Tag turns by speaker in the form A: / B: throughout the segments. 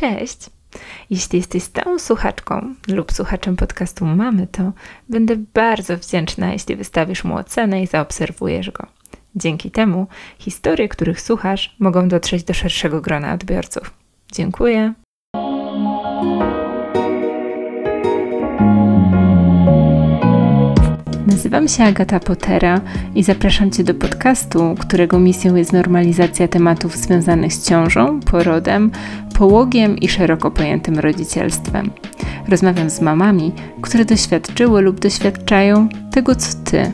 A: Cześć! Jeśli jesteś stałą słuchaczką lub słuchaczem podcastu Mamy, to będę bardzo wdzięczna, jeśli wystawisz mu ocenę i zaobserwujesz go. Dzięki temu historie, których słuchasz, mogą dotrzeć do szerszego grona odbiorców. Dziękuję. Nazywam się Agata Potera i zapraszam Cię do podcastu, którego misją jest normalizacja tematów związanych z ciążą, porodem, połogiem i szeroko pojętym rodzicielstwem. Rozmawiam z mamami, które doświadczyły lub doświadczają tego, co Ty,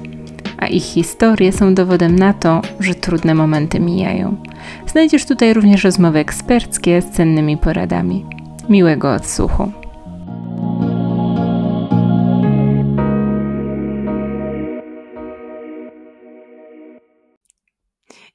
A: a ich historie są dowodem na to, że trudne momenty mijają. Znajdziesz tutaj również rozmowy eksperckie z cennymi poradami. Miłego odsłuchu.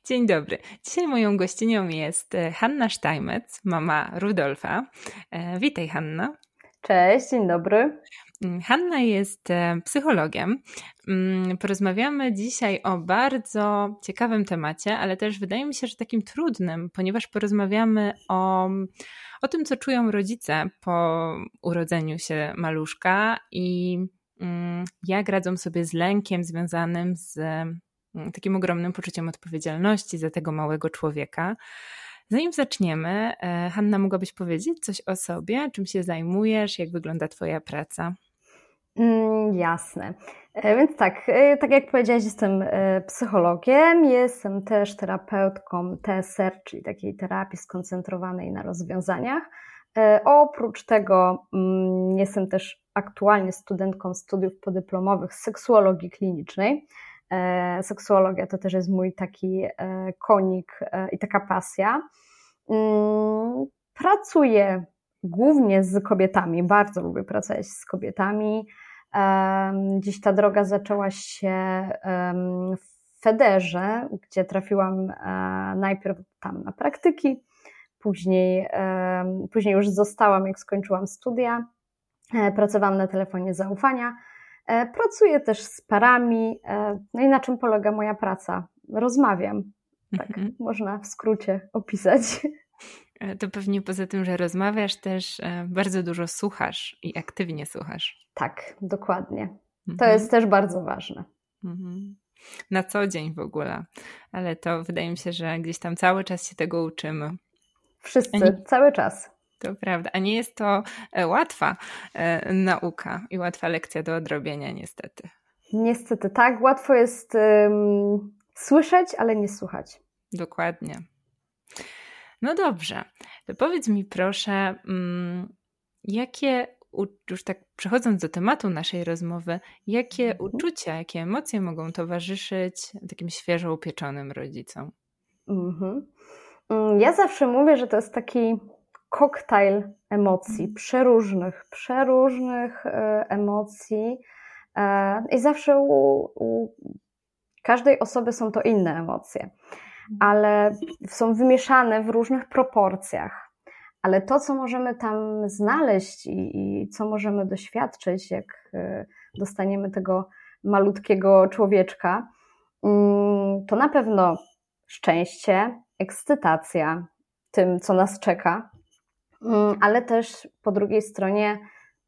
A: Dzień dobry. Dzisiaj moją gościnią jest e, Hanna Steinmetz, mama Rudolfa. E, witaj, Hanna.
B: Cześć, dzień dobry.
A: Mm, Hanna jest e, psychologiem. Mm, porozmawiamy dzisiaj o bardzo ciekawym temacie, ale też wydaje mi się, że takim trudnym, ponieważ porozmawiamy o, o tym, co czują rodzice po urodzeniu się maluszka i mm, jak radzą sobie z lękiem związanym z takim ogromnym poczuciem odpowiedzialności za tego małego człowieka. Zanim zaczniemy, e, Hanna, mogłabyś powiedzieć coś o sobie, czym się zajmujesz, jak wygląda Twoja praca?
B: Mm, jasne. E, więc tak, e, tak jak powiedziałaś, jestem psychologiem, jestem też terapeutką TSR, czyli takiej terapii skoncentrowanej na rozwiązaniach. Oprócz tego mm, jestem też aktualnie studentką studiów podyplomowych seksuologii klinicznej. E, seksuologia to też jest mój taki e, konik e, i taka pasja. Mm, pracuję głównie z kobietami, bardzo lubię pracować z kobietami. Dziś ta droga zaczęła się w Federze, gdzie trafiłam najpierw tam na praktyki, później, później już zostałam, jak skończyłam studia. Pracowałam na telefonie zaufania pracuję też z parami. E, no i na czym polega moja praca? Rozmawiam. Tak mhm. można w skrócie opisać.
A: E, to pewnie poza tym, że rozmawiasz, też bardzo dużo słuchasz i aktywnie słuchasz.
B: Tak, dokładnie. To mhm. jest też bardzo ważne. Mhm.
A: Na co dzień w ogóle, ale to wydaje mi się, że gdzieś tam cały czas się tego uczymy.
B: Wszyscy, nie... cały czas.
A: To prawda, a nie jest to e, łatwa e, nauka i łatwa lekcja do odrobienia, niestety.
B: Niestety, tak. Łatwo jest um, słyszeć, ale nie słuchać.
A: Dokładnie. No dobrze, to powiedz mi proszę, um, jakie, już tak przechodząc do tematu naszej rozmowy, jakie mhm. uczucia, jakie emocje mogą towarzyszyć takim świeżo upieczonym rodzicom? Mhm.
B: Mm, ja zawsze mówię, że to jest taki koktajl emocji, przeróżnych, przeróżnych e, emocji. E, I zawsze u, u każdej osoby są to inne emocje, ale są wymieszane w różnych proporcjach. Ale to, co możemy tam znaleźć i, i co możemy doświadczyć, jak e, dostaniemy tego malutkiego człowieczka, mm, to na pewno szczęście, ekscytacja tym, co nas czeka, ale też po drugiej stronie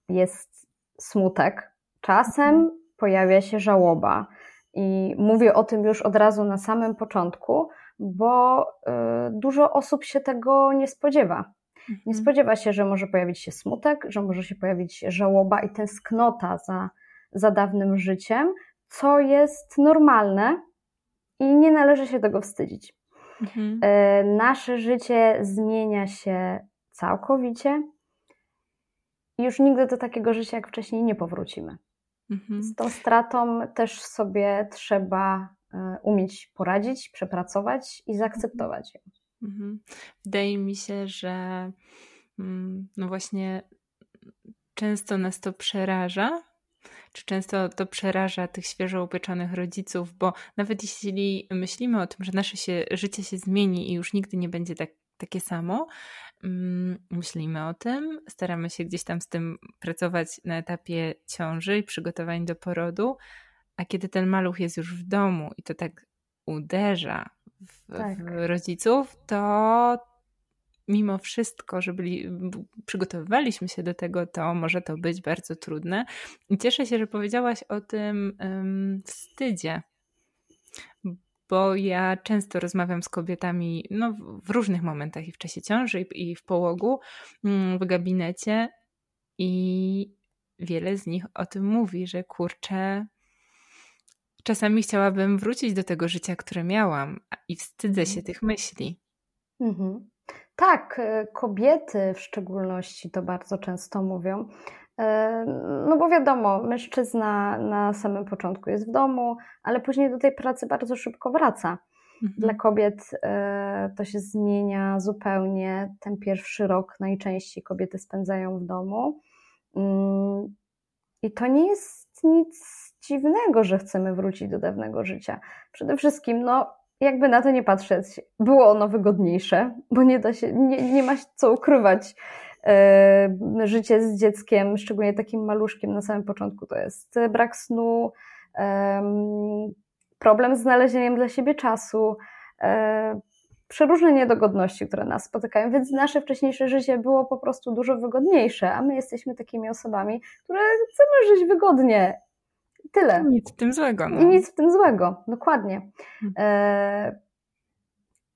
B: jest smutek. Czasem mhm. pojawia się żałoba. I mówię o tym już od razu na samym początku, bo y, dużo osób się tego nie spodziewa. Nie mhm. spodziewa się, że może pojawić się smutek, że może się pojawić żałoba i tęsknota za, za dawnym życiem, co jest normalne i nie należy się tego wstydzić. Mhm. Y, nasze życie zmienia się całkowicie i już nigdy do takiego życia jak wcześniej nie powrócimy. Mhm. Z tą stratą też sobie trzeba e, umieć poradzić, przepracować i zaakceptować ją. Mhm.
A: Wydaje mi się, że mm, no właśnie często nas to przeraża, czy często to przeraża tych świeżo upieczonych rodziców, bo nawet jeśli myślimy o tym, że nasze się, życie się zmieni i już nigdy nie będzie tak, takie samo, Mm, myślimy o tym, staramy się gdzieś tam z tym pracować na etapie ciąży i przygotowań do porodu, a kiedy ten maluch jest już w domu i to tak uderza w, tak. w rodziców, to mimo wszystko, że byli, przygotowywaliśmy się do tego, to może to być bardzo trudne. I cieszę się, że powiedziałaś o tym um, wstydzie, bo ja często rozmawiam z kobietami no, w różnych momentach i w czasie ciąży, i, w połogu, mm, w gabinecie, i wiele z nich o tym mówi, że kurczę, czasami chciałabym wrócić do tego życia, które miałam, i wstydzę się mhm. tych myśli.
B: Mhm. Tak, e, kobiety w szczególności to bardzo często mówią. No bo wiadomo, mężczyzna na samym początku jest w domu, ale później do tej pracy bardzo szybko wraca. Mhm. Dla kobiet e, to się zmienia zupełnie. Ten pierwszy rok najczęściej kobiety spędzają w domu. Mm, I to nie jest nic dziwnego, że chcemy wrócić do dawnego życia. Przede wszystkim, no, jakby na to nie patrzeć, było ono wygodniejsze, bo nie da się, nie, nie ma co ukrywać. E, życie z dzieckiem, szczególnie takim maluszkiem na samym początku, to jest brak snu, problem z znalezieniem dla siebie czasu, e, przeróżne niedogodności, które nas spotykają, więc nasze wcześniejsze życie było po prostu dużo wygodniejsze, a my jesteśmy takimi osobami, które chcemy żyć wygodnie Tyle.
A: Nic w tym złego. No.
B: I nic w tym złego, dokładnie. Hmm. E,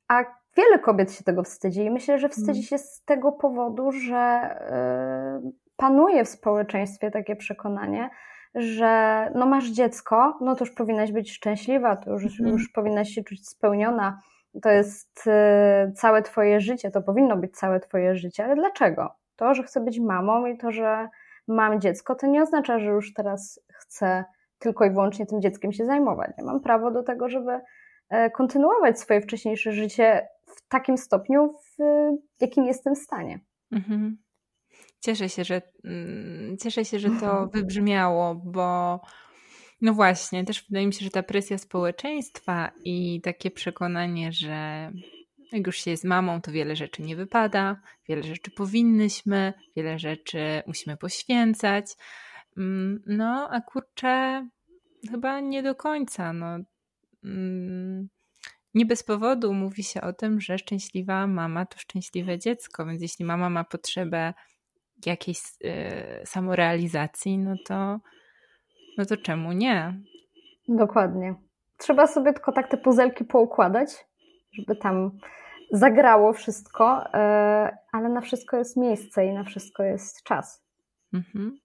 B: a wiele kobiet się tego wstydzi i myślę, że wstydzi hmm. się z tego powodu, że e, panuje w społeczeństwie takie przekonanie, że no masz dziecko, no to już powinnaś być szczęśliwa, to już, mhm. już powinnaś się czuć spełniona, to jest e, całe twoje życie, to powinno być całe twoje życie, ale dlaczego? To, że chcę być mamą i to, że mam dziecko, to nie oznacza, że już teraz chcę tylko i wyłącznie tym dzieckiem się zajmować. Ja mam prawo do tego, żeby e, kontynuować swoje wcześniejsze życie w takim stopniu, w jakim jestem w stanie. Mhm.
A: Cieszę się, że mm, cieszę się, że to wybrzmiało, bo no właśnie, też wydaje mi się, że ta presja społeczeństwa i takie przekonanie, że jak już się jest mamą, to wiele rzeczy nie wypada, wiele rzeczy powinnyśmy, wiele rzeczy musimy poświęcać. Mm, no, a kurczę, chyba nie do końca. No. Nie bez powodu mówi się o tym, że szczęśliwa mama to szczęśliwe dziecko, więc jeśli mama ma potrzebę jakiejś y, samorealizacji, no to, no to czemu nie?
B: Dokładnie. Trzeba sobie tylko tak te puzelki poukładać, żeby tam zagrało wszystko, y, ale na wszystko jest miejsce i na wszystko jest czas. Mhm.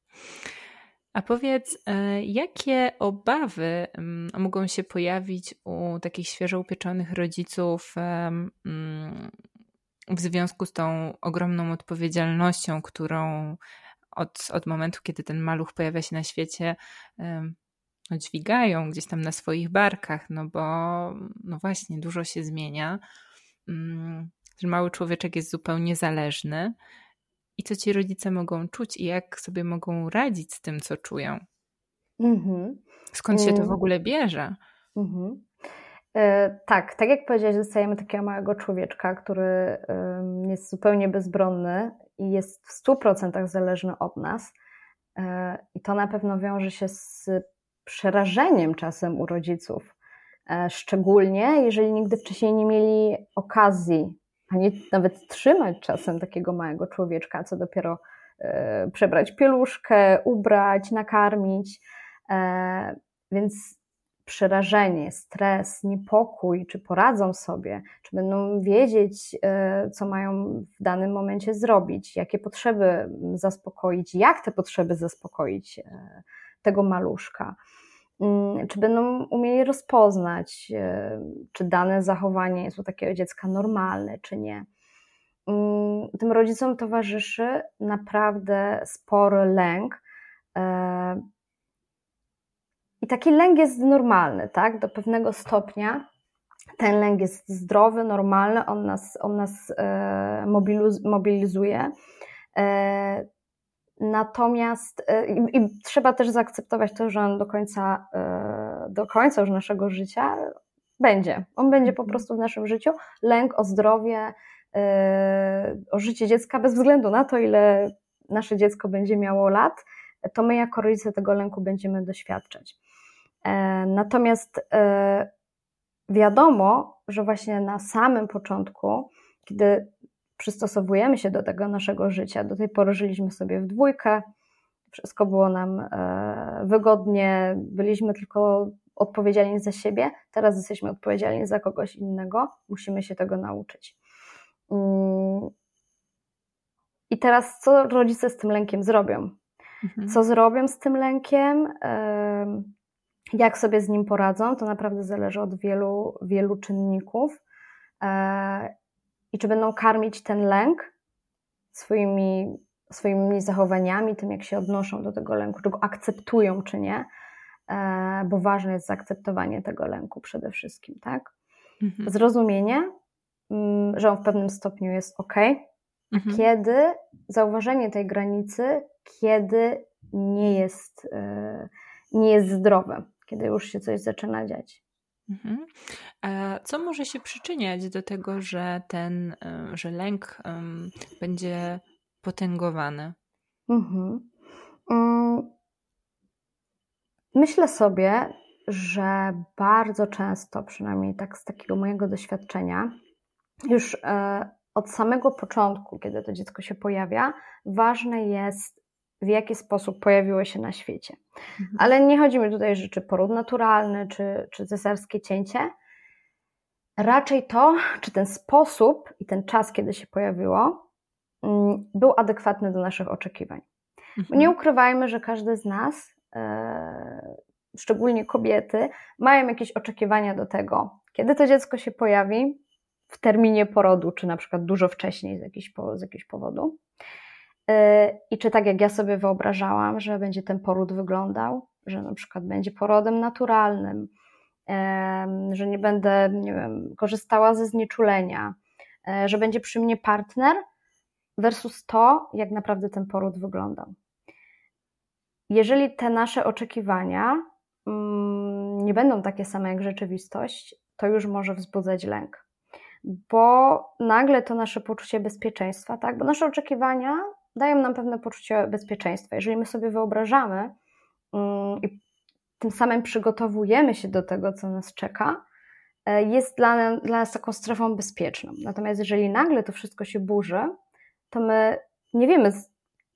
A: A powiedz, e, jakie obawy mm, mogą się pojawić u takich świeżo upieczonych rodziców mm, w związku z tą ogromną odpowiedzialnością, którą od, od momentu, kiedy ten maluch pojawia się na świecie, no, dźwigają gdzieś tam na swoich barkach, no bo no właśnie dużo się zmienia. Mm, że mały człowieczek jest zupełnie zależny i co ci rodzice mogą czuć i jak sobie mogą radzić z tym, co czują. Mhm. Skąd się to w mm. ogóle bierze? Mhm.
B: E, tak, tak jak powiedziałeś, dostajemy takiego małego człowieczka, który jest zupełnie bezbronny i jest w 100% zależny od nas. E, I to na pewno wiąże się z przerażeniem czasem u rodziców. E, szczególnie jeżeli nigdy wcześniej nie mieli okazji a nie nawet trzymać czasem takiego małego człowieczka, co dopiero e, przebrać pieluszkę, ubrać, nakarmić. E, więc przerażenie, stres, niepokój, czy poradzą sobie, czy będą wiedzieć, e, co mają w danym momencie zrobić, jakie potrzeby zaspokoić, jak te potrzeby zaspokoić tego maluszka. Mm, czy będą umieli rozpoznać, e, czy dane zachowanie jest u takiego dziecka normalne, czy nie. Mm, tym rodzicom towarzyszy naprawdę spory lęk. E, I taki lęk jest normalny, tak? Do pewnego stopnia ten lęk jest zdrowy, normalny, on nas, on nas e, mobilizuje. Natomiast e, i, i, trzeba też zaakceptować to, że on do końca, e, do końca już naszego życia będzie. On będzie po mhm. prostu w naszym życiu. Lęk o zdrowie, e, o życie dziecka, bez względu na to, ile nasze dziecko będzie miało lat, to my jako rodzice tego lęku będziemy doświadczać. Natomiast wiadomo, że właśnie na samym początku, kiedy przystosowujemy się do tego naszego życia. Do tej pory żyliśmy sobie w dwójkę, wszystko było nam e, wygodnie, byliśmy tylko odpowiedzialni za siebie, teraz jesteśmy odpowiedzialni za kogoś innego, musimy się tego nauczyć. Mm. I teraz, co rodzice z tym lękiem zrobią? Mhm. Co zrobią z tym lękiem? Jak sobie z nim poradzą? To naprawdę zależy od wielu, wielu czynników. I czy będą karmić ten lęk swoimi, swoimi zachowaniami, tym jak się odnoszą do tego lęku, czy go akceptują, czy nie, e, bo ważne jest zaakceptowanie tego lęku przede wszystkim, tak? Mhm. Zrozumienie, mm, że on w pewnym stopniu jest ok, mhm. kiedy zauważenie tej granicy, kiedy nie jest, e, nie jest zdrowe, kiedy już się coś zaczyna dziać.
A: Mhm. Co może się przyczyniać do tego, że ten, e, że lęk będzie potęgowany? Mhm.
B: Mm. Myślę sobie, że bardzo często, przynajmniej tak z takiego mojego doświadczenia, już e, od samego początku, kiedy to dziecko się pojawia, ważne jest, w jaki sposób pojawiło się na świecie. Mhm. Ale nie chodzi mi tutaj, że czy poród naturalny, czy, czy cesarskie cięcie. Raczej to, czy ten sposób i ten czas, kiedy się pojawiło, mm, był adekwatny do naszych oczekiwań. Mhm. Nie ukrywajmy, że każdy z nas, e, szczególnie kobiety, mają jakieś oczekiwania do tego, kiedy to dziecko się pojawi, w terminie porodu, czy na przykład dużo wcześniej z, jakiś, z jakiegoś powodu. E, I czy tak jak ja sobie wyobrażałam, że będzie ten poród wyglądał, że na przykład będzie porodem naturalnym, że nie będę, nie wiem, korzystała ze znieczulenia, e, że będzie przy mnie partner, versus to, jak naprawdę ten poród wyglądał. Jeżeli te nasze oczekiwania mm, nie będą takie same jak rzeczywistość, to już może wzbudzać lęk bo nagle to nasze poczucie bezpieczeństwa, tak? Bo nasze oczekiwania dają nam pewne poczucie bezpieczeństwa. Jeżeli my sobie wyobrażamy mm, i tym samym przygotowujemy się do tego, co nas czeka, e, jest dla, dla nas taką strefą bezpieczną. Natomiast jeżeli nagle to wszystko się burzy, to my nie wiemy,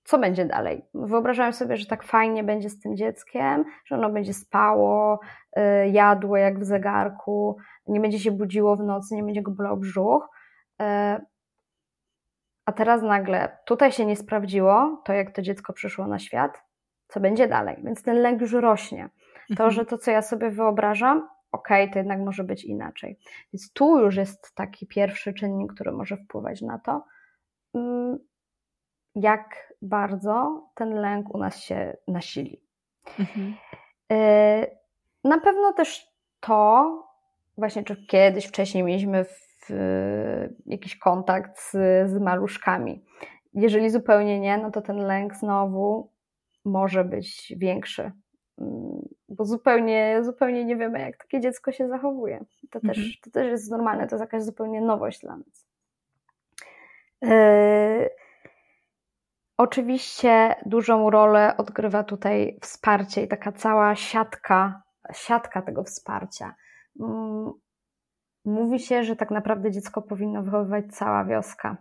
B: co będzie dalej. Wyobrażałem sobie, że tak fajnie będzie z tym dzieckiem, że ono będzie spało, y, jadło jak w zegarku, nie będzie się budziło w nocy, nie będzie go bolał brzuch. Y, a teraz nagle tutaj się nie sprawdziło to, jak to dziecko przyszło na świat, co będzie dalej. Więc ten lęk już rośnie. To, mhm. że to, co ja sobie wyobrażam, okej, okay, to jednak może być inaczej. Więc tu już jest taki pierwszy czynnik, który może wpływać na to, mm, jak bardzo ten lęk u nas się nasili. Mhm. E, na pewno też to, właśnie czy kiedyś wcześniej mieliśmy w, jakiś kontakt z, z maluszkami. Jeżeli zupełnie nie, no to ten lęk znowu może być większy, mm, bo zupełnie, zupełnie nie wiemy, jak takie dziecko się zachowuje. To, mhm. też, to też jest normalne, to jest jakaś zupełnie nowość dla nas. Yy, Oczywiście dużą rolę odgrywa tutaj wsparcie i taka cała siatka, siatka tego wsparcia. Mówi się, że tak naprawdę dziecko powinno wychowywać cała wioska.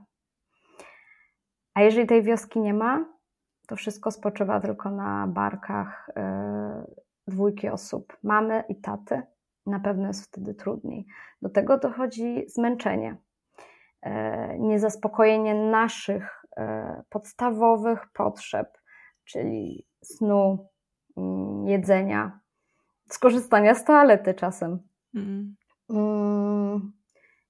B: A jeżeli tej wioski nie ma, to wszystko spoczywa tylko na barkach e, dwójki osób, mamy i taty. Na pewno jest wtedy trudniej. Do tego dochodzi zmęczenie, e, niezaspokojenie naszych E, podstawowych potrzeb, czyli snu, mm, jedzenia, skorzystania z toalety czasem. Mm. Mm.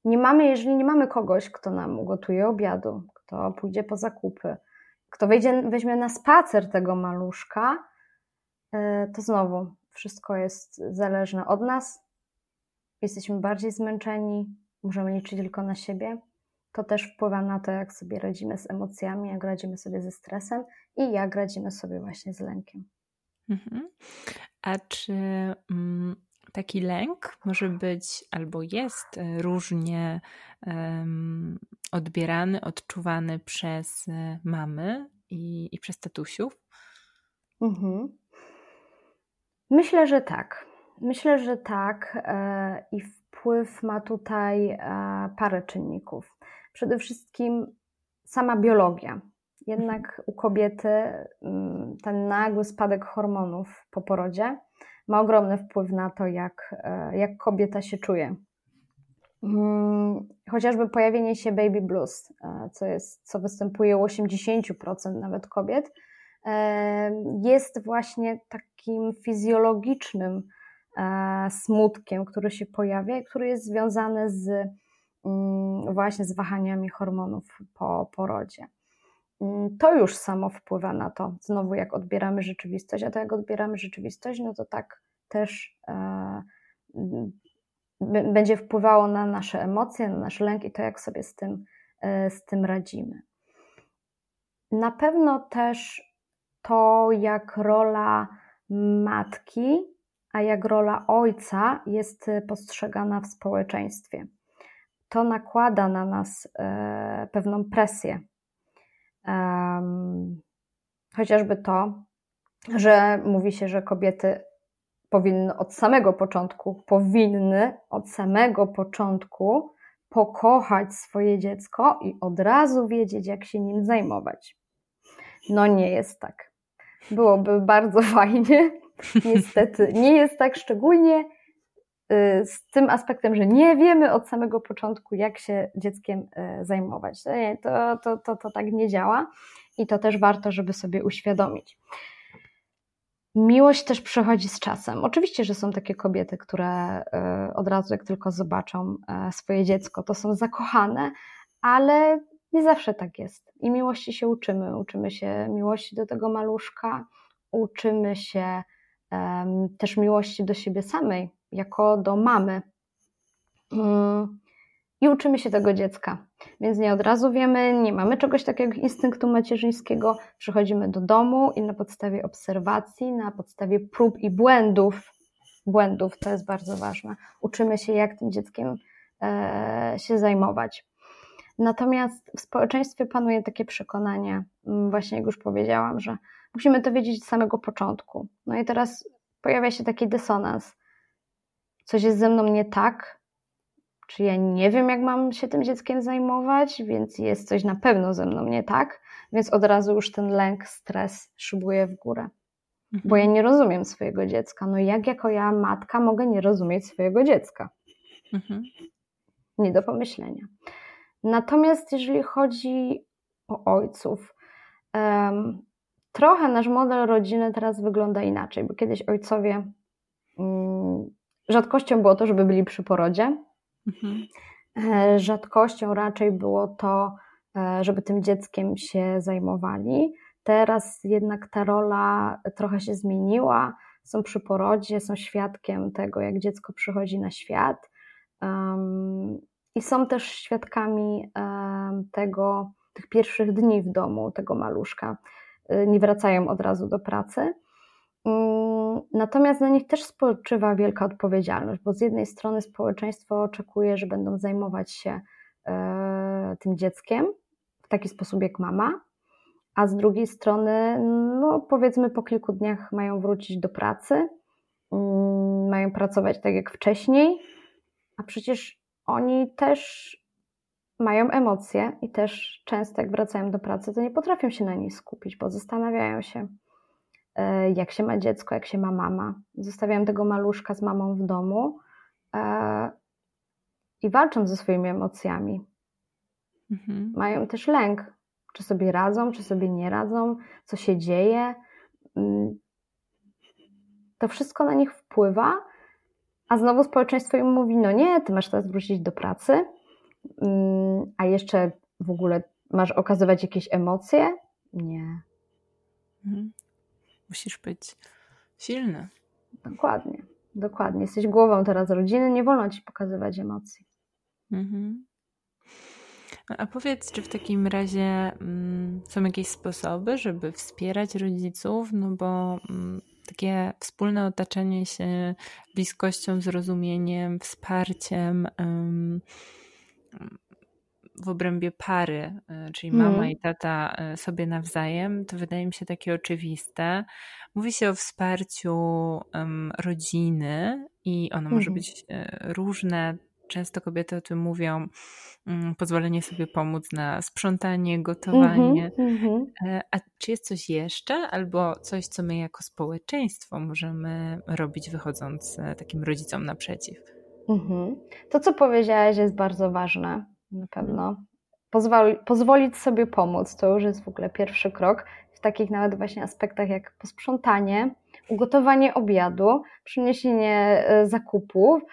B: Nie mamy, jeżeli nie mamy kogoś, kto nam ugotuje obiadu, kto pójdzie po zakupy, kto wejdzie, weźmie na spacer tego maluszka, e, to znowu wszystko jest zależne od nas. Jesteśmy bardziej zmęczeni, możemy liczyć tylko na siebie to też wpływa na to, jak sobie radzimy z emocjami, jak radzimy sobie ze stresem i jak radzimy sobie właśnie z lękiem. Mhm.
A: A czy mm, taki lęk może być albo jest e, różnie um, odbierany, odczuwany przez e, mamy i, i przez tatusiów? Mhm.
B: Myślę, że tak. Myślę, że tak. E, I wpływ ma tutaj parę czynników. Przede wszystkim sama biologia. Jednak u kobiety mm, ten nagły spadek hormonów po porodzie ma ogromny wpływ na to, jak, e, jak kobieta się czuje. Mm, chociażby pojawienie się baby blues, e, co, jest, co występuje u 80% nawet kobiet, e, jest właśnie takim fizjologicznym smutkiem, który się pojawia i który jest związany z mm, właśnie z wahaniami hormonów po porodzie. Mm, to już samo wpływa na to, znowu jak odbieramy rzeczywistość, a to jak odbieramy rzeczywistość, no to tak też e, będzie wpływało na nasze emocje, na nasz lęk i to, jak sobie z tym, e, z tym radzimy. Na pewno też to, jak rola matki, a jak rola ojca jest postrzegana w społeczeństwie. To nakłada na nas e, pewną presję Um, chociażby to, że mówi się, że kobiety powinny od samego początku, powinny od samego początku pokochać swoje dziecko i od razu wiedzieć, jak się nim zajmować. No nie jest tak. Byłoby bardzo fajnie. Niestety nie jest tak, szczególnie z tym aspektem, że nie wiemy od samego początku, jak się dzieckiem y, zajmować. To, to, to, to tak nie działa i to też warto, żeby sobie uświadomić. Miłość też przychodzi z czasem. Oczywiście, że są takie kobiety, które y, od razu, jak tylko zobaczą swoje dziecko, to są zakochane, ale nie zawsze tak jest. I miłości się uczymy. Uczymy się miłości do tego maluszka, uczymy się też miłości do siebie samej, jako do mamy. Mm, I uczymy się tego dziecka. Więc nie od razu wiemy, nie mamy czegoś takiego jak instynktu macierzyńskiego. Przychodzimy do domu i na podstawie obserwacji, na podstawie prób i błędów, błędów to jest bardzo ważne, uczymy się, jak tym dzieckiem e, się zajmować. Natomiast w społeczeństwie panuje takie przekonanie, mm, właśnie jak już powiedziałam, że musimy to wiedzieć od samego początku. No i teraz pojawia się taki dysonans coś jest ze mną nie tak, czy ja nie wiem, jak mam się tym dzieckiem zajmować, więc jest coś na pewno ze mną nie tak, więc od razu już ten lęk, stres szybuje w górę. Mhm. Bo ja nie rozumiem swojego dziecka. No jak jako ja, matka, mogę nie rozumieć swojego dziecka? Mhm. Nie do pomyślenia. Natomiast jeżeli chodzi o ojców, trochę nasz model rodziny teraz wygląda inaczej, bo kiedyś ojcowie um, Rzadkością było to, żeby byli przy porodzie. Mhm. E, rzadkością raczej było to, e, żeby tym dzieckiem się zajmowali. Teraz jednak ta rola trochę się zmieniła. Są przy porodzie, są świadkiem tego, jak dziecko przychodzi na świat. Um, I są też świadkami um, tego, tych pierwszych dni w domu tego maluszka. E, nie wracają od razu do pracy. Mm, natomiast na nich też spoczywa wielka odpowiedzialność, bo z jednej strony społeczeństwo oczekuje, że będą zajmować się e, tym dzieckiem w taki sposób jak mama, a z drugiej strony, no powiedzmy, po kilku dniach mają wrócić do pracy, mm, mają pracować tak jak wcześniej, a przecież oni też mają emocje i też często jak wracają do pracy, to nie potrafią się na niej skupić, bo zastanawiają się, E, jak się ma dziecko, jak się ma mama. Zostawiam tego maluszka z mamą w domu e, i walczą ze swoimi emocjami. Mhm. Mają też lęk, czy sobie radzą, czy sobie nie radzą, co się dzieje. Mm. To wszystko na nich wpływa, a znowu społeczeństwo im mówi: No nie, ty masz teraz wrócić do pracy, mm, a jeszcze w ogóle masz okazywać jakieś emocje? Nie.
A: Mhm. Musisz być silny.
B: Dokładnie, dokładnie. Jesteś głową teraz rodziny, nie wolno ci pokazywać emocji. Mhm.
A: A powiedz, czy w takim razie mm, są jakieś sposoby, żeby wspierać rodziców? No bo mm, takie wspólne otaczenie się bliskością, zrozumieniem, wsparciem. W obrębie pary, y, czyli mama mm. i tata y, sobie nawzajem, to wydaje mi się takie oczywiste. Mówi się o wsparciu um, rodziny i ono mm. może mhm. być y, różne, często kobiety o tym mówią, mm, pozwolenie sobie pomóc na sprzątanie, gotowanie. Mm -hmm. A czy jest coś jeszcze, albo coś, co my jako społeczeństwo możemy robić, wychodząc e, takim rodzicom naprzeciw?
B: Mm -hmm. To, co powiedziałaś, jest bardzo ważne, na pewno. Pozwoli, pozwolić sobie pomóc, to już jest w ogóle pierwszy krok w takich nawet właśnie aspektach jak posprzątanie, ugotowanie obiadu, przyniesienie e, zakupów,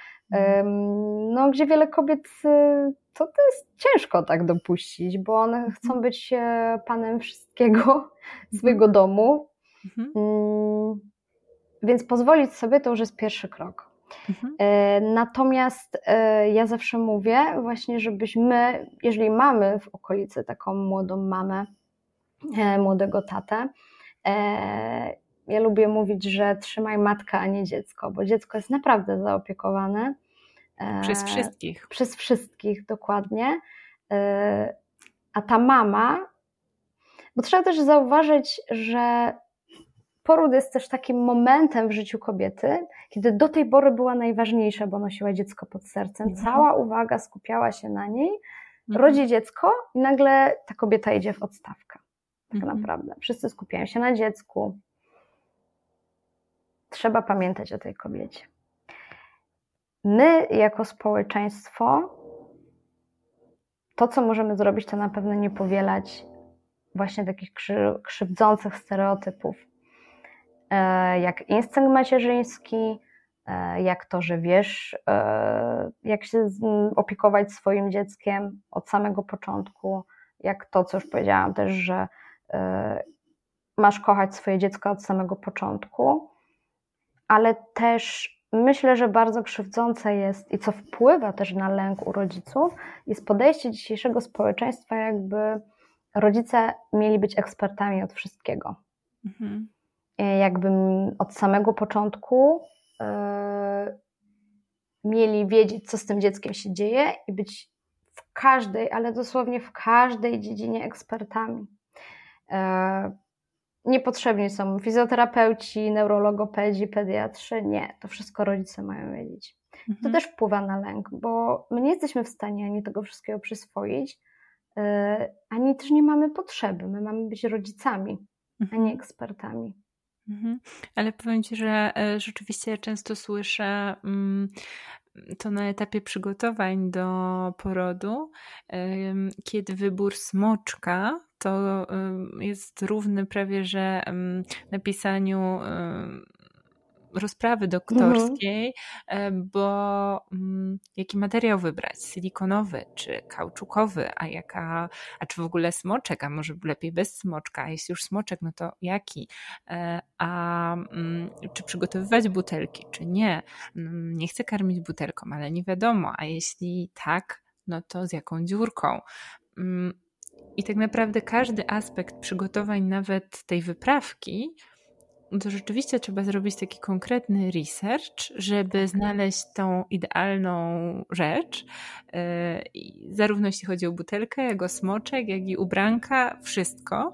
B: no, gdzie wiele kobiet e, to, to jest ciężko tak dopuścić, bo one mhm. chcą być e, panem wszystkiego swojego mhm. domu. Mhm. Mm, więc pozwolić sobie to już jest pierwszy krok. Mhm. Natomiast ja zawsze mówię właśnie, żebyśmy, jeżeli mamy w okolicy taką młodą mamę, młodego tatę, ja lubię mówić, że trzymaj matka, a nie dziecko, bo dziecko jest naprawdę zaopiekowane.
A: Przez wszystkich.
B: Przez wszystkich, dokładnie. E, a ta mama, bo trzeba też zauważyć, że poród jest też takim momentem w życiu kobiety, kiedy do tej pory była najważniejsza, bo nosiła dziecko pod sercem. Mhm. Cała uwaga skupiała się na niej, mhm. rodzi dziecko i nagle ta kobieta idzie w odstawkę. Tak mhm. naprawdę. Wszyscy skupiają się na dziecku, trzeba pamiętać o tej kobiecie. My, jako społeczeństwo, to, co możemy zrobić, to na pewno nie powielać właśnie takich krzywdzących stereotypów, e, jak instynkt macierzyński, e, jak to, że wiesz, e, jak się opiekować swoim dzieckiem od samego początku, jak to, co już powiedziałam też, że masz kochać swoje dziecko od samego początku ale też myślę, że bardzo krzywdzące jest i co wpływa też na lęk u rodziców, jest podejście dzisiejszego społeczeństwa, jakby rodzice mieli być ekspertami od wszystkiego. Mhm. Jakby od samego początku yy, mieli wiedzieć, co z tym dzieckiem się dzieje i być w każdej, ale dosłownie w każdej dziedzinie ekspertami. Yy, Niepotrzebni są fizjoterapeuci, neurologopedzi, pediatrzy. Nie, to wszystko rodzice mają wiedzieć. Mhm. To też wpływa na lęk, bo my nie jesteśmy w stanie ani tego wszystkiego przyswoić, yy, ani też nie mamy potrzeby. My mamy być rodzicami, mhm. a nie mhm. ekspertami.
A: Mhm. Ale powiem Ci, że e, rzeczywiście często słyszę mm, to na etapie przygotowań do porodu, kiedy wybór smoczka to jest równy prawie, że napisaniu rozprawy doktorskiej, mhm. bo mm, jaki materiał wybrać? Silikonowy czy kauczukowy, a jaka, a czy w ogóle smoczek, a może lepiej bez smoczka, a jeśli już smoczek, no to jaki? E, a mm, czy przygotowywać butelki, czy nie? Mm, nie chcę karmić butelką, ale nie wiadomo, a jeśli tak, no to z jaką dziurką? I tak naprawdę każdy aspekt przygotowań, nawet tej wyprawki, to rzeczywiście trzeba zrobić taki konkretny research, żeby tak. znaleźć tą idealną rzecz. Yy, zarówno jeśli chodzi o butelkę, jak o smoczek, jak i ubranka, wszystko.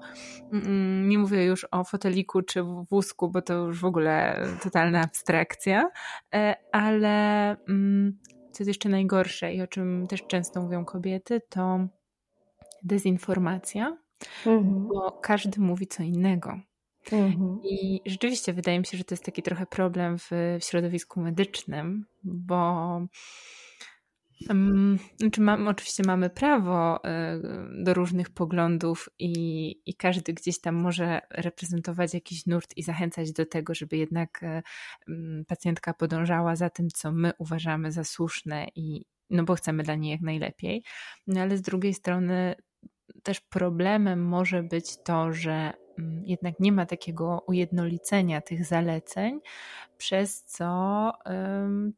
A: Mm, nie mówię już o foteliku czy wózku, bo to już w ogóle totalna abstrakcja, yy, ale mm, co jest jeszcze najgorsze i o czym też często mówią kobiety, to dezinformacja, mhm. bo każdy mówi co innego. Mhm. I rzeczywiście wydaje mi się, że to jest taki trochę problem w, w środowisku medycznym, bo um, znaczy mamy, oczywiście mamy prawo y, do różnych poglądów i, i każdy gdzieś tam może reprezentować jakiś nurt i zachęcać do tego, żeby jednak y, pacjentka podążała za tym, co my uważamy za słuszne i no bo chcemy dla niej jak najlepiej. No ale z drugiej strony też problemem może być to, że mm, jednak nie ma takiego ujednolicenia tych zaleceń, przez co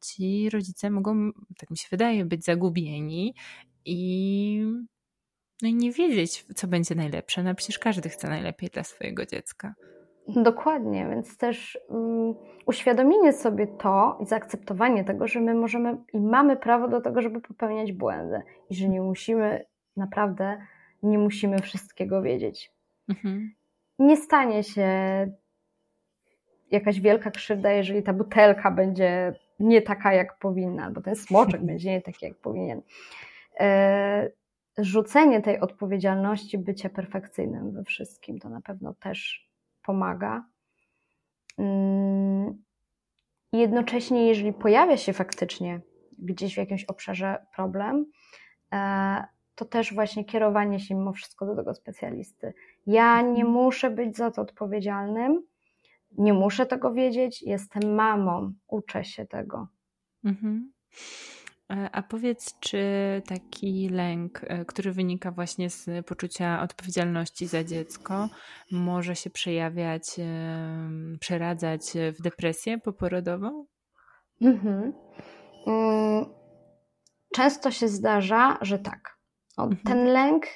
A: ci rodzice mogą, tak mi się wydaje, być zagubieni i, no i nie wiedzieć, co będzie najlepsze. No przecież każdy chce najlepiej dla swojego dziecka.
B: Dokładnie, więc też um, uświadomienie sobie to i zaakceptowanie tego, że my możemy i mamy prawo do tego, żeby popełniać błędy i że nie musimy naprawdę nie musimy wszystkiego wiedzieć. Mhm. Nie stanie się jakaś wielka krzywda, jeżeli ta butelka będzie nie taka, jak powinna, albo ten smoczek będzie nie taki, jak powinien. E, rzucenie tej odpowiedzialności bycia perfekcyjnym we wszystkim to na pewno też pomaga. Mm, jednocześnie, jeżeli pojawia się faktycznie gdzieś w jakimś obszarze problem, e, to też właśnie kierowanie się mimo wszystko do tego specjalisty. Ja nie mhm. muszę być za to odpowiedzialnym, nie muszę tego wiedzieć, jestem mamą, uczę się tego. Mhm.
A: E, a powiedz, czy taki lęk, e, który wynika właśnie z poczucia odpowiedzialności za dziecko, może się przejawiać, przeradzać w depresję poporodową? Mhm.
B: Mm, często się zdarza, że tak. Mhm. Ten lęk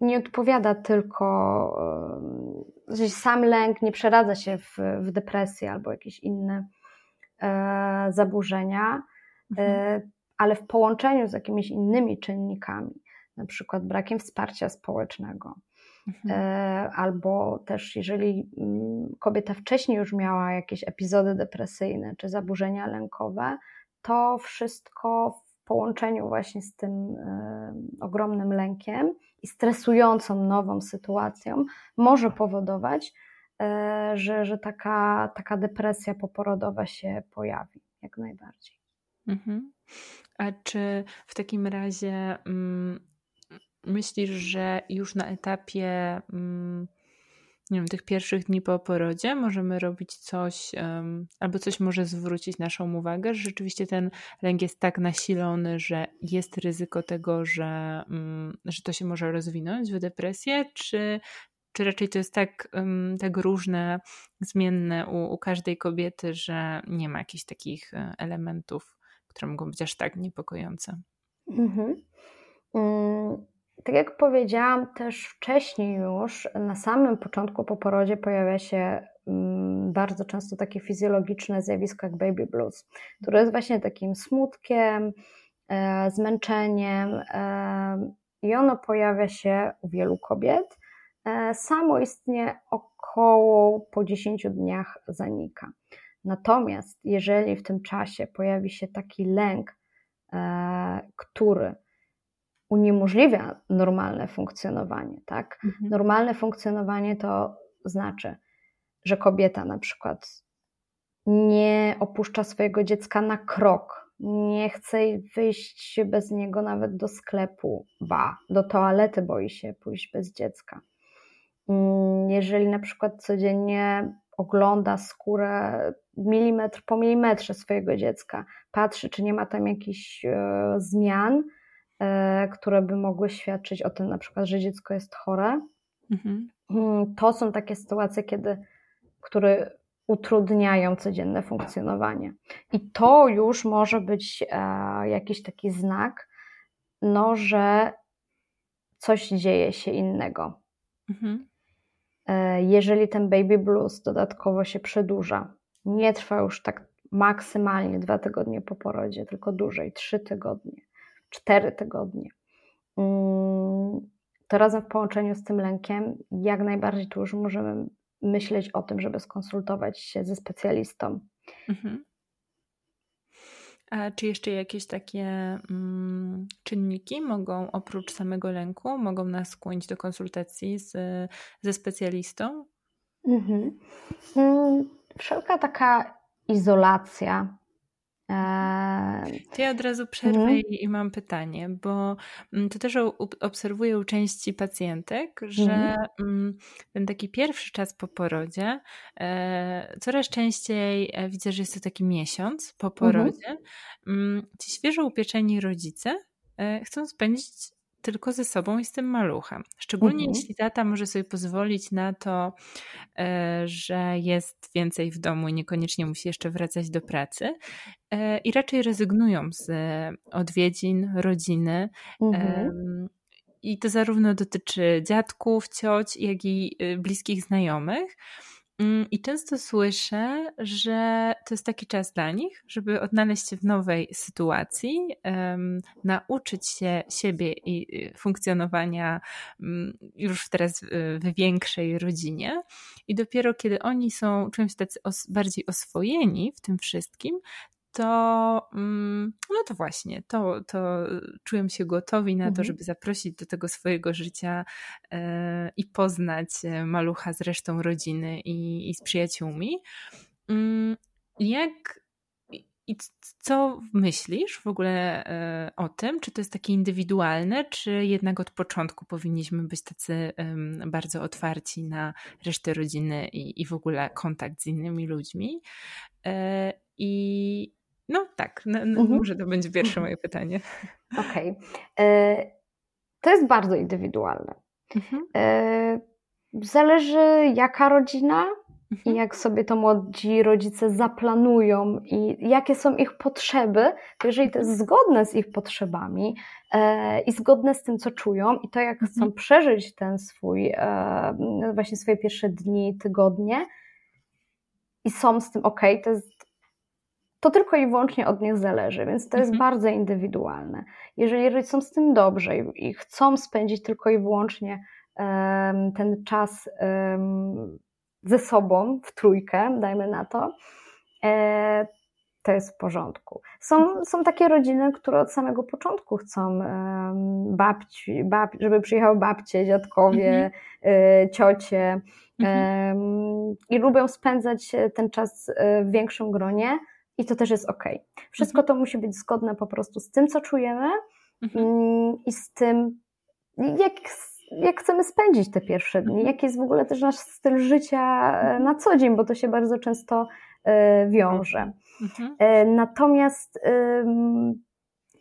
B: nie odpowiada tylko, że sam lęk nie przeradza się w, w depresję albo jakieś inne e, zaburzenia, mhm. e, ale w połączeniu z jakimiś innymi czynnikami, na przykład brakiem wsparcia społecznego, mhm. e, albo też jeżeli mm, kobieta wcześniej już miała jakieś epizody depresyjne czy zaburzenia lękowe, to wszystko połączeniu właśnie z tym ogromnym lękiem i stresującą nową sytuacją może powodować, e, że, że taka, taka depresja poporodowa się pojawi, jak najbardziej. Mhm.
A: A czy w takim razie mm, myślisz, że już na etapie mm, nie wiem, tych pierwszych dni po porodzie możemy robić coś, um, albo coś może zwrócić naszą uwagę, że rzeczywiście ten lęk jest tak nasilony, że jest ryzyko tego, że, um, że to się może rozwinąć w depresję, czy, czy raczej to jest tak, um, tak różne, zmienne u, u każdej kobiety, że nie ma jakichś takich e, elementów, które mogą być aż tak niepokojące? Mhm.
B: Mm, tak jak powiedziałam też wcześniej już, na samym początku po porodzie pojawia się mm, bardzo często takie fizjologiczne zjawisko jak baby blues, które jest właśnie takim smutkiem, e, zmęczeniem e, i ono pojawia się u wielu kobiet. E, samoistnie około po 10 dniach zanika. Natomiast jeżeli w tym czasie pojawi się taki lęk, który uniemożliwia normalne funkcjonowanie, tak? Mhm. Normalne funkcjonowanie to znaczy, że kobieta na przykład nie opuszcza swojego dziecka na krok, nie chce wyjść bez niego nawet do sklepu, ba, do toalety boi się pójść bez dziecka. Mm, jeżeli na przykład codziennie ogląda skórę milimetr po milimetrze swojego dziecka, patrzy, czy nie ma tam jakichś e, zmian, które by mogły świadczyć o tym, na przykład, że dziecko jest chore. Mhm. Mm, to są takie sytuacje, kiedy, które utrudniają codzienne funkcjonowanie. I to już może być e, jakiś taki znak, no, że coś dzieje się innego. Mhm. E, jeżeli ten baby blues dodatkowo się przedłuża, nie trwa już tak maksymalnie dwa tygodnie po porodzie, tylko dłużej, trzy tygodnie, cztery tygodnie. Mm, to razem w połączeniu z tym lękiem, jak najbardziej tu już możemy myśleć o tym, żeby skonsultować się ze specjalistą. Mhm.
A: A czy jeszcze jakieś takie mm, czynniki mogą, oprócz samego lęku, mogą nas skłonić do konsultacji z, ze specjalistą? Mhm.
B: Mm, wszelka taka izolacja,
A: ja od razu przerwę mhm. i mam pytanie, bo mm, to też obserwuję u części pacjentek, że mhm. Mm, ten taki pierwszy czas po porodzie, e, coraz częściej e, widzę, że jest to taki miesiąc po mhm. porodzie, mhm. ci świeżo upieczeni rodzice e, chcą spędzić tylko ze sobą i z tym maluchem. Szczególnie mhm. jeśli tata może sobie pozwolić na to, e, że jest więcej w domu i niekoniecznie musi jeszcze wracać do pracy. E, I raczej rezygnują z odwiedzin rodziny. Mhm. I to zarówno dotyczy dziadków, cioć, jak i y, bliskich znajomych. Mm, I często słyszę, że to jest taki czas dla nich, żeby odnaleźć się w nowej sytuacji, um, nauczyć się siebie i y, funkcjonowania um, już teraz w większej rodzinie. I dopiero kiedy oni są czymś tacy os bardziej oswojeni w tym wszystkim, to mm, no to właśnie, to, to czują się gotowi na to,
B: Mhm.
A: żeby zaprosić do tego swojego życia e, i poznać e, malucha z resztą rodziny i, i z przyjaciółmi. Mm, Jak i co myślisz w ogóle e, o tym? Czy to jest takie indywidualne, czy jednak od początku powinniśmy być tacy bardzo otwarci na resztę rodziny i, i w ogóle kontakt z innymi ludźmi? I no tak, no, no mhm. może to będzie pierwsze moje pytanie.
B: Okej. Okay. E, to jest bardzo indywidualne. Mhm. Zależy jaka rodzina, i jak sobie to młodzi rodzice zaplanują i jakie są ich potrzeby, to jeżeli to jest zgodne z ich potrzebami e, i zgodne z tym, co czują i to, jak chcą mhm. przeżyć ten swój, e, właśnie swoje pierwsze dni, tygodnie i są z tym ok, to jest to tylko i wyłącznie od nich zależy, więc to jest mhm. bardzo indywidualne. Jeżeli są z tym dobrze i, i chcą spędzić tylko i wyłącznie um, ten czas um, ze sobą w trójkę, dajmy na to, e, to jest w porządku. Są, są takie rodziny, które od samego początku chcą babci, bab, żeby przyjechały babcie, dziadkowie, mhm. ciocie mhm. i lubią spędzać ten czas e, w większym gronie i to też jest ok. Wszystko mhm. to musi być zgodne po prostu z tym, co czujemy mhm. Mm, i z tym, jak jak chcemy spędzić te pierwsze dni, jaki jest w ogóle też nasz styl życia e, na co dzień, bo to się bardzo często e, wiąże. Mhm. E, natomiast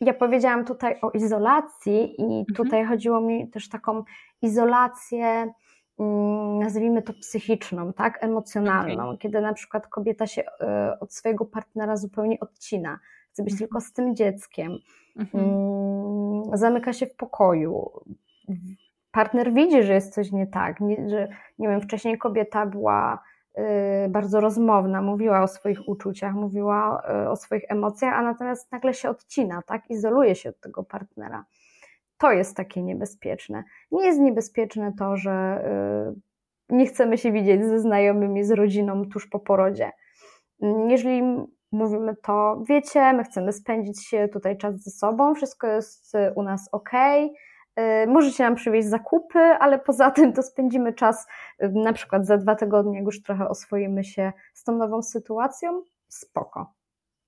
B: ja powiedziałam tutaj o izolacji, i mhm. tutaj mhm. chodziło mi też taką izolację, nazwijmy to psychiczną, tak, emocjonalną, okay. kiedy na przykład kobieta się od swojego partnera zupełnie odcina, chce być mhm. tylko z tym dzieckiem, mhm. Mm, zamyka się w pokoju, partner widzi, że jest coś nie tak, nie, że nie wiem, wcześniej kobieta była y, bardzo rozmowna, mówiła o swoich uczuciach, mówiła y, o swoich emocjach, a natomiast nagle się odcina, tak, izoluje się od tego partnera. To jest takie niebezpieczne. Nie jest niebezpieczne to, że y, nie chcemy się widzieć ze znajomymi, z rodziną tuż po porodzie. Jeżeli mówimy to, wiecie, my chcemy spędzić tutaj czas ze sobą, wszystko jest u nas ok, możecie nam przywieźć zakupy, ale poza tym to spędzimy czas y, na przykład za dwa tygodnie, jak już trochę oswoimy się z tą nową sytuacją. Spoko.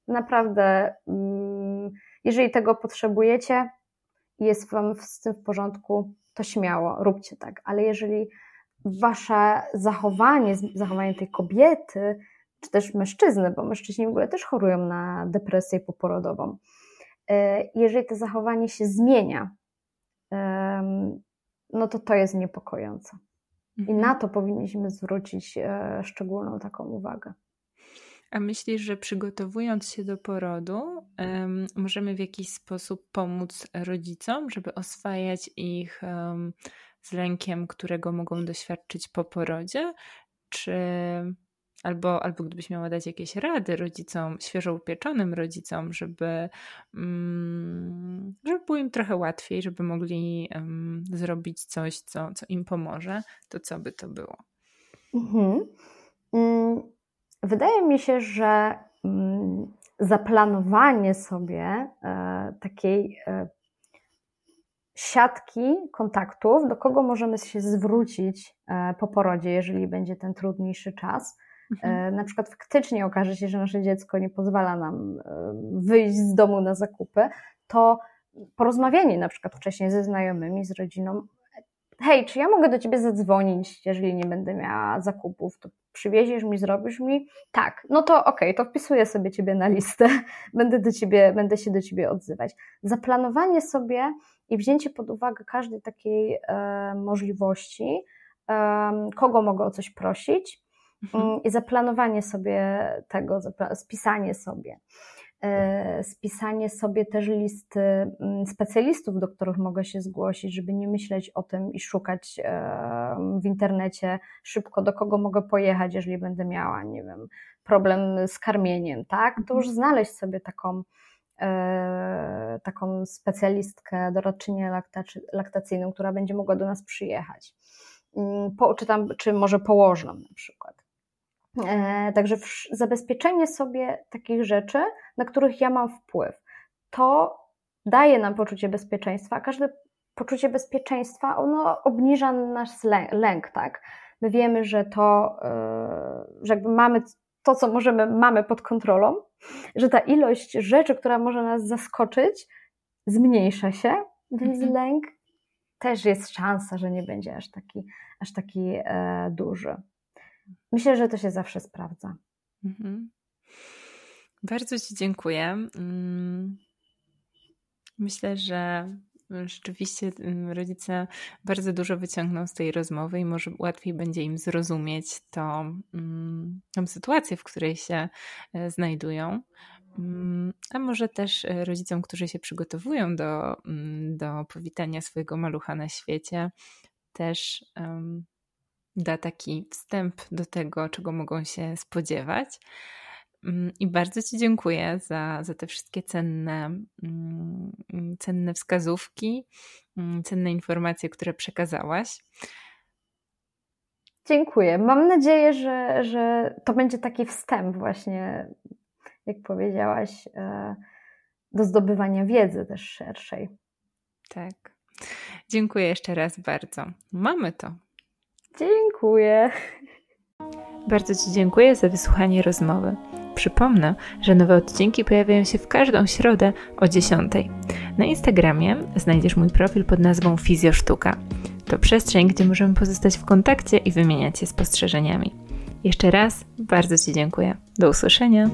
B: Naprawdę, mm, jeżeli tego potrzebujecie jest Wam z tym w porządku, to śmiało, róbcie tak. Ale jeżeli Wasze zachowanie, zachowanie tej kobiety, czy też mężczyzny, bo mężczyźni w ogóle też chorują na depresję poporodową, y, jeżeli to zachowanie się zmienia, no to to jest niepokojące. I mhm. na to powinniśmy zwrócić e, szczególną taką uwagę.
A: A myślisz, że przygotowując się do porodu, um, możemy w jakiś sposób pomóc rodzicom, żeby oswajać ich um, z lękiem, którego mogą doświadczyć po porodzie? Czy Albo, albo gdybyś miała dać jakieś rady rodzicom, świeżo upieczonym rodzicom, żeby, mm, żeby było im trochę łatwiej, żeby mogli um, zrobić coś, co, co im pomoże, to co by to było? Mhm.
B: Mm, wydaje mi się, że mm, zaplanowanie sobie e, takiej e, siatki kontaktów, do kogo możemy się zwrócić e, po porodzie, jeżeli będzie ten trudniejszy czas, Mhm. Na przykład faktycznie okaże się, że nasze dziecko nie pozwala nam wyjść z domu na zakupy, to porozmawianie na przykład wcześniej ze znajomymi, z rodziną, hej, czy ja mogę do ciebie zadzwonić, jeżeli nie będę miała zakupów, to przywieziesz mi, zrobisz mi? Tak, no to okej, okay, to wpisuję sobie ciebie na listę, będę, do ciebie, będę się do ciebie odzywać. Zaplanowanie sobie i wzięcie pod uwagę każdej takiej e, możliwości, e, kogo mogę o coś prosić, Mhm. Mm, I zaplanowanie sobie tego, spisanie sobie. E, spisanie sobie też listy mm, specjalistów, do których mogę się zgłosić, żeby nie myśleć o tym i szukać w internecie szybko, do kogo mogę pojechać, jeżeli będę miała, nie wiem, problem z karmieniem, tak? To już mhm. znaleźć sobie taką, e, taką specjalistkę, doradczynię laktacyjną, która będzie mogła do nas przyjechać. Mm, po, czy, tam, czy może położną na przykład. E, także zabezpieczenie sobie takich rzeczy, na których ja mam wpływ, to daje nam poczucie bezpieczeństwa, a każde poczucie bezpieczeństwa, ono obniża nasz lęk, tak? My wiemy, że to, e, że jakby mamy to, co możemy, mamy pod kontrolą, że ta ilość rzeczy, która może nas zaskoczyć, zmniejsza się, więc mhm. lęk też jest szansa, że nie będzie aż taki, aż taki e, duży. Myślę, że to się zawsze sprawdza. Mhm.
A: Bardzo Ci dziękuję. Mm, myślę, że rzeczywiście mm, rodzice bardzo dużo wyciągną z tej rozmowy i może łatwiej będzie im zrozumieć to, mm, tą sytuację, w której się e, znajdują. A może też e, rodzicom, którzy się przygotowują do, do powitania swojego malucha na świecie, też um, da taki wstęp do tego, czego mogą się spodziewać. Mm, I bardzo Ci dziękuję za, za te wszystkie cenne, mm, cenne wskazówki, mm, cenne informacje, które przekazałaś.
B: Dziękuję. Mam nadzieję, że, że to będzie taki wstęp, właśnie, jak powiedziałaś, e, do zdobywania wiedzy też szerszej.
A: Tak. Dziękuję jeszcze raz bardzo. Mamy to.
B: Dziękuję.
A: Bardzo Ci dziękuję za wysłuchanie rozmowy. Przypomnę, że nowe odcinki pojawiają się w każdą środę o 10. Na Instagramie znajdziesz mój profil pod nazwą Fizjosztuka. To przestrzeń, gdzie możemy pozostać w kontakcie i wymieniać się spostrzeżeniami. Jeszcze raz bardzo Ci dziękuję. Do usłyszenia.